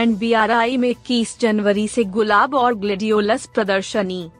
NBRI में इक्कीस जनवरी से गुलाब और ग्लेडियोलस प्रदर्शनी।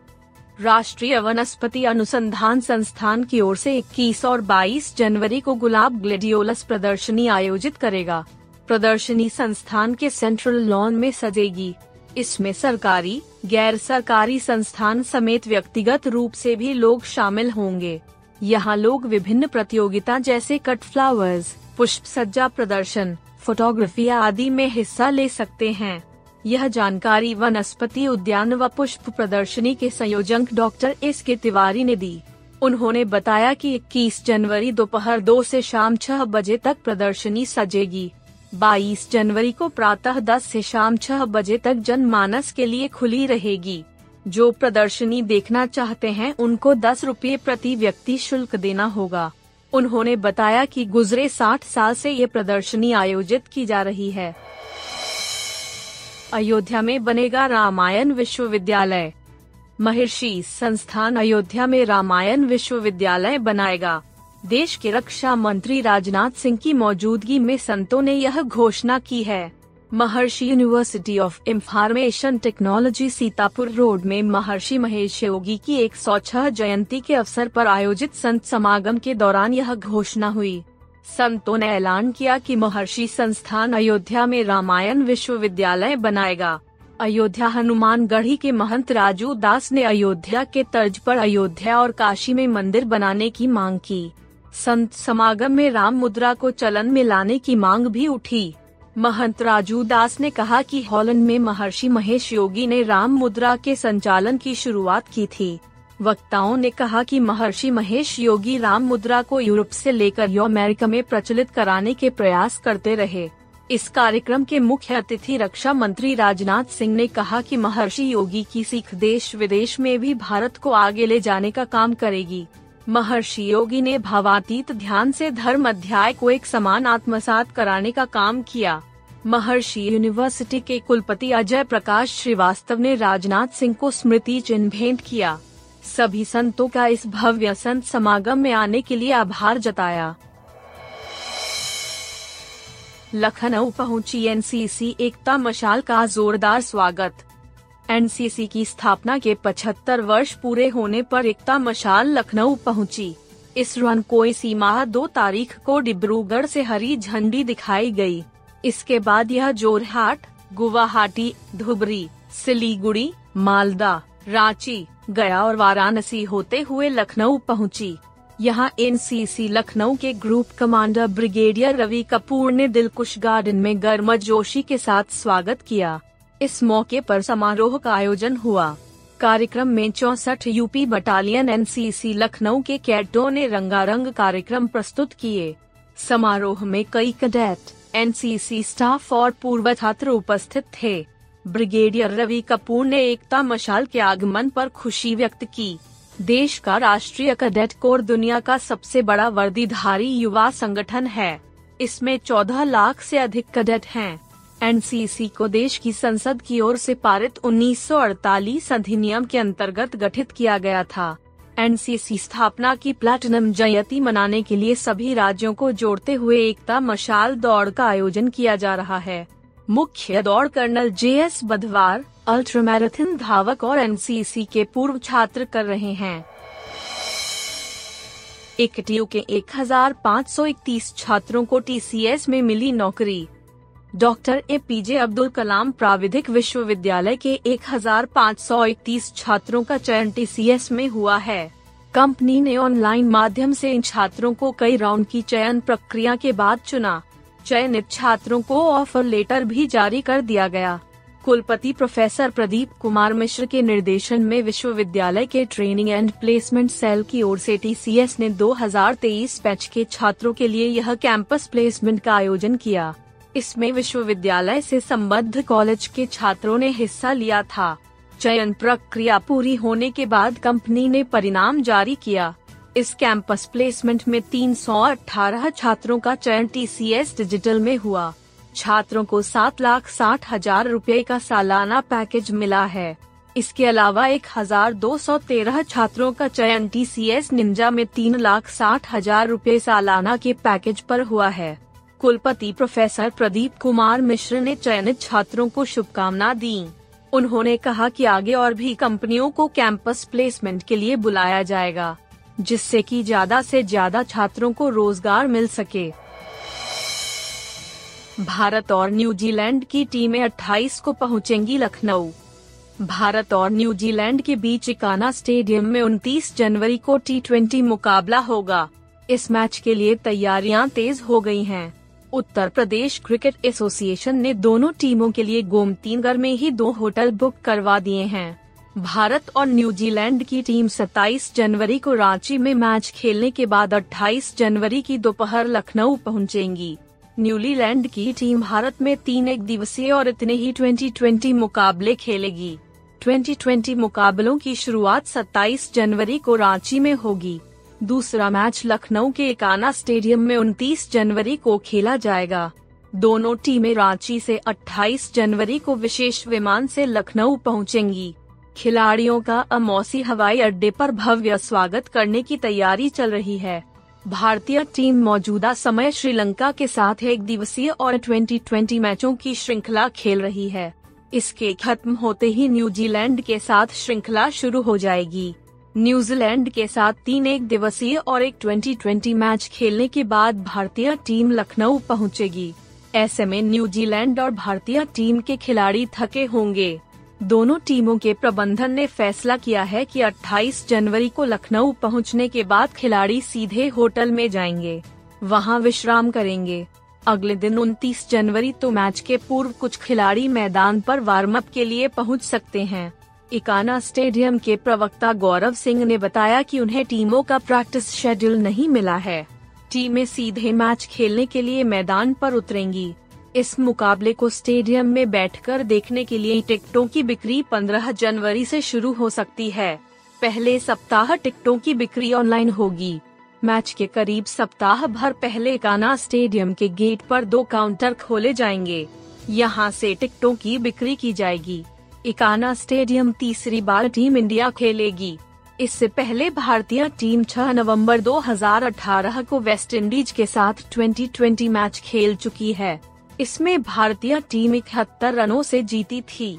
राष्ट्रीय वनस्पति अनुसंधान संस्थान की ओर से 21 और 22 जनवरी को गुलाब ग्लेडियोलस प्रदर्शनी आयोजित करेगा। प्रदर्शनी संस्थान के सेंट्रल लॉन में सजेगी। इसमें सरकारी, गैर सरकारी संस्थान समेत व्यक्तिगत रूप से भी लोग शामिल होंगे। यहाँ लोग विभिन्न प्रतियोगिता जैसे कट फ्लावर्स, पुष्प सज्जा प्रदर्शन फोटोग्राफी आदि में हिस्सा ले सकते हैं। यह जानकारी वनस्पति उद्यान व पुष्प प्रदर्शनी के संयोजक डॉक्टर एस के तिवारी ने दी। उन्होंने बताया कि 21 जनवरी दोपहर दो से शाम छह बजे तक प्रदर्शनी सजेगी। 22 जनवरी को प्रातः 10 से शाम छह बजे तक जनमानस के लिए खुली रहेगी। जो प्रदर्शनी देखना चाहते हैं, उनको दस रूपए प्रति व्यक्ति शुल्क देना होगा। उन्होंने बताया कि गुजरे 60 साल से ये प्रदर्शनी आयोजित की जा रही है। अयोध्या में बनेगा रामायण विश्वविद्यालय। महर्षि संस्थान अयोध्या में रामायण विश्वविद्यालय बनाएगा। देश के रक्षा मंत्री राजनाथ सिंह की मौजूदगी में संतों ने यह घोषणा की है। Maharishi university of information technology Sitapur road में महर्षि महेश योगी की 106 जयंती के अवसर पर आयोजित संत समागम के दौरान यह घोषणा हुई। संतों ने ऐलान किया कि महर्षि संस्थान अयोध्या में रामायण विश्वविद्यालय बनाएगा। अयोध्या हनुमान गढ़ी के महंत राजू दास ने अयोध्या के तर्ज पर अयोध्या और काशी में मंदिर बनाने की मांग की। संत समागम में राम मुद्रा को चलन में लाने की मांग भी उठी। महंत राजू दास ने कहा कि हॉलैंड में महर्षि महेश योगी ने राम मुद्रा के संचालन की शुरुआत की थी। वक्ताओं ने कहा कि महर्षि महेश योगी राम मुद्रा को यूरोप से लेकर अमेरिका में प्रचलित कराने के प्रयास करते रहे। इस कार्यक्रम के मुख्य अतिथि रक्षा मंत्री राजनाथ सिंह ने कहा कि महर्षि योगी की सीख देश विदेश में भी भारत को आगे ले जाने का काम करेगी। महर्षि योगी ने भावातीत ध्यान से धर्म अध्याय को एक समान आत्मसात कराने का काम किया। महर्षि यूनिवर्सिटी के कुलपति अजय प्रकाश श्रीवास्तव ने राजनाथ सिंह को स्मृति चिन्ह भेंट किया। सभी संतों का इस भव्य संत समागम में आने के लिए आभार जताया। लखनऊ पहुँची एनसीसी एकता मशाल का जोरदार स्वागत। एनसीसी की स्थापना के 75 वर्ष पूरे होने पर एकता मशाल लखनऊ पहुँची। इस रन को इसी माह दो तारीख को डिब्रूगढ़ से हरी झंडी दिखाई गई। इसके बाद यह जोरहाट, गुवाहाटी, धुबरी, सिलीगुड़ी, मालदा, रांची, गया और वाराणसी होते हुए लखनऊ पहुँची। यहाँ एनसीसी लखनऊ के group commander brigadier Ravi Kapoor ने दिलकुश गार्डन में गर्मजोशी के साथ स्वागत किया इस मौके पर समारोह का आयोजन हुआ। कार्यक्रम में चौसठ यूपी बटालियन एनसीसी लखनऊ के कैडटों ने रंगारंग कार्यक्रम प्रस्तुत किए। समारोह में कई कैडेट, एनसीसी स्टाफ और पूर्व छात्र उपस्थित थे। ब्रिगेडियर रवि कपूर ने एकता मशाल के आगमन पर खुशी व्यक्त की। देश का राष्ट्रीय कैडेट कोर दुनिया का सबसे बड़ा वर्दीधारी युवा संगठन है। इसमें 14 लाख से अधिक कैडेट हैं। एनसीसी को देश की संसद की ओर से पारित 1948 अधिनियम के अंतर्गत गठित किया गया था। एनसीसी स्थापना की प्लैटिनम जयंती मनाने के लिए सभी राज्यों को जोड़ते हुए एकता मशाल दौड़ का आयोजन किया जा रहा है। मुख्य दौड़ colonel J S Badhwar ultra marathon धावक और एनसीसी के पूर्व छात्र कर रहे हैं। एकटीयू के 1531 छात्रों को टीसीएस में मिली नौकरी। Doctor A P J Abdul Kalam प्राविधिक विश्वविद्यालय के 1531 छात्रों का चयन टीसीएस में हुआ है। कंपनी ने ऑनलाइन माध्यम से इन छात्रों को कई राउंड की चयन प्रक्रिया के बाद चुना। चयनित छात्रों को ऑफ़र लेटर भी जारी कर दिया गया। कुलपति प्रोफेसर प्रदीप कुमार मिश्र के निर्देशन में विश्वविद्यालय के ट्रेनिंग एंड प्लेसमेंट सेल की ओर से टीसीएस ने 2023 बैच के छात्रों के लिए यह कैंपस प्लेसमेंट का आयोजन किया। इसमें विश्वविद्यालय से संबद्ध कॉलेज के छात्रों ने हिस्सा लिया था। चयन प्रक्रिया पूरी होने के बाद कंपनी ने परिणाम जारी किया। इस कैंपस प्लेसमेंट में 318 छात्रों का चयन टीसीएस डिजिटल में हुआ। छात्रों को सात लाख साठ हज़ार रूपए का सालाना पैकेज मिला है। इसके अलावा एक हज़ार दो सौ तेरह छात्रों का चयन टी सी निंजा में तीन लाख साठ हज़ार रूपए सालाना के पैकेज पर हुआ है। कुलपति प्रोफेसर प्रदीप कुमार मिश्र ने चयनित छात्रों को शुभकामना दी। उन्होंने कहा कि आगे और भी कंपनियों को कैंपस प्लेसमेंट के लिए बुलाया जाएगा, जिससे कि ज़्यादा से ज़्यादा छात्रों को रोज़गार मिल सके। भारत और न्यूजीलैंड की टीमें 28 को पहुंचेंगी लखनऊ। भारत और न्यूजीलैंड के बीच इकाना स्टेडियम में 29 जनवरी को टी मुकाबला होगा। इस मैच के लिए तैयारियाँ तेज हो गई हैं। उत्तर प्रदेश क्रिकेट एसोसिएशन ने दोनों टीमों के लिए गोमतीनगर में ही दो होटल बुक करवा दिए हैं। भारत और न्यूजीलैंड की टीम 27 जनवरी को रांची में मैच खेलने के बाद 28 जनवरी की दोपहर लखनऊ पहुंचेंगी। न्यूजीलैंड की टीम भारत में तीन एक दिवसीय और इतने ही 2020 मुकाबले खेलेगी। 2020 मुकाबलों की शुरुआत 27 जनवरी को रांची में होगी। दूसरा मैच लखनऊ के एकाना स्टेडियम में 29 जनवरी को खेला जाएगा। दोनों टीमें रांची से 28 जनवरी को विशेष विमान से लखनऊ पहुंचेंगी। खिलाड़ियों का अमौसी हवाई अड्डे पर भव्य स्वागत करने की तैयारी चल रही है। भारतीय टीम मौजूदा समय श्रीलंका के साथ एक दिवसीय और 2020 मैचों की श्रृंखला खेल रही है। इसके खत्म होते ही न्यूजीलैंड के साथ श्रृंखला शुरू हो जाएगी। न्यूजीलैंड के साथ तीन एक दिवसीय और एक 2020 मैच खेलने के बाद भारतीय टीम लखनऊ पहुंचेगी। ऐसे में न्यूजीलैंड और भारतीय टीम के खिलाड़ी थके होंगे। दोनों टीमों के प्रबंधन ने फैसला किया है कि 28 जनवरी को लखनऊ पहुँचने के बाद खिलाड़ी सीधे होटल में जाएँगे। वहाँ विश्राम करेंगे। अगले दिन 29 जनवरी तो मैच के पूर्व कुछ खिलाड़ी मैदान पर वार्म अप के लिए पहुँच सकते हैं। इकाना स्टेडियम के प्रवक्ता गौरव सिंह ने बताया कि उन्हें टीमों का प्रैक्टिस शेड्यूल नहीं मिला है। टीमें सीधे मैच खेलने के लिए मैदान पर उतरेंगी। इस मुकाबले को स्टेडियम में बैठकर देखने के लिए टिकटों की बिक्री 15 जनवरी से शुरू हो सकती है। पहले सप्ताह टिकटों की बिक्री ऑनलाइन होगी। मैच के करीब सप्ताह भर पहले काना स्टेडियम के गेट पर दो काउंटर खोले जाएँगे। यहाँ से टिकटों की बिक्री की जाएगी। इकाना स्टेडियम तीसरी बार टीम इंडिया खेलेगी। इससे पहले भारतीय टीम 6 नवंबर 2018 को वेस्ट इंडीज के साथ 2020 मैच खेल चुकी है। इसमें भारतीय टीम इकहत्तर रनों से जीती थी।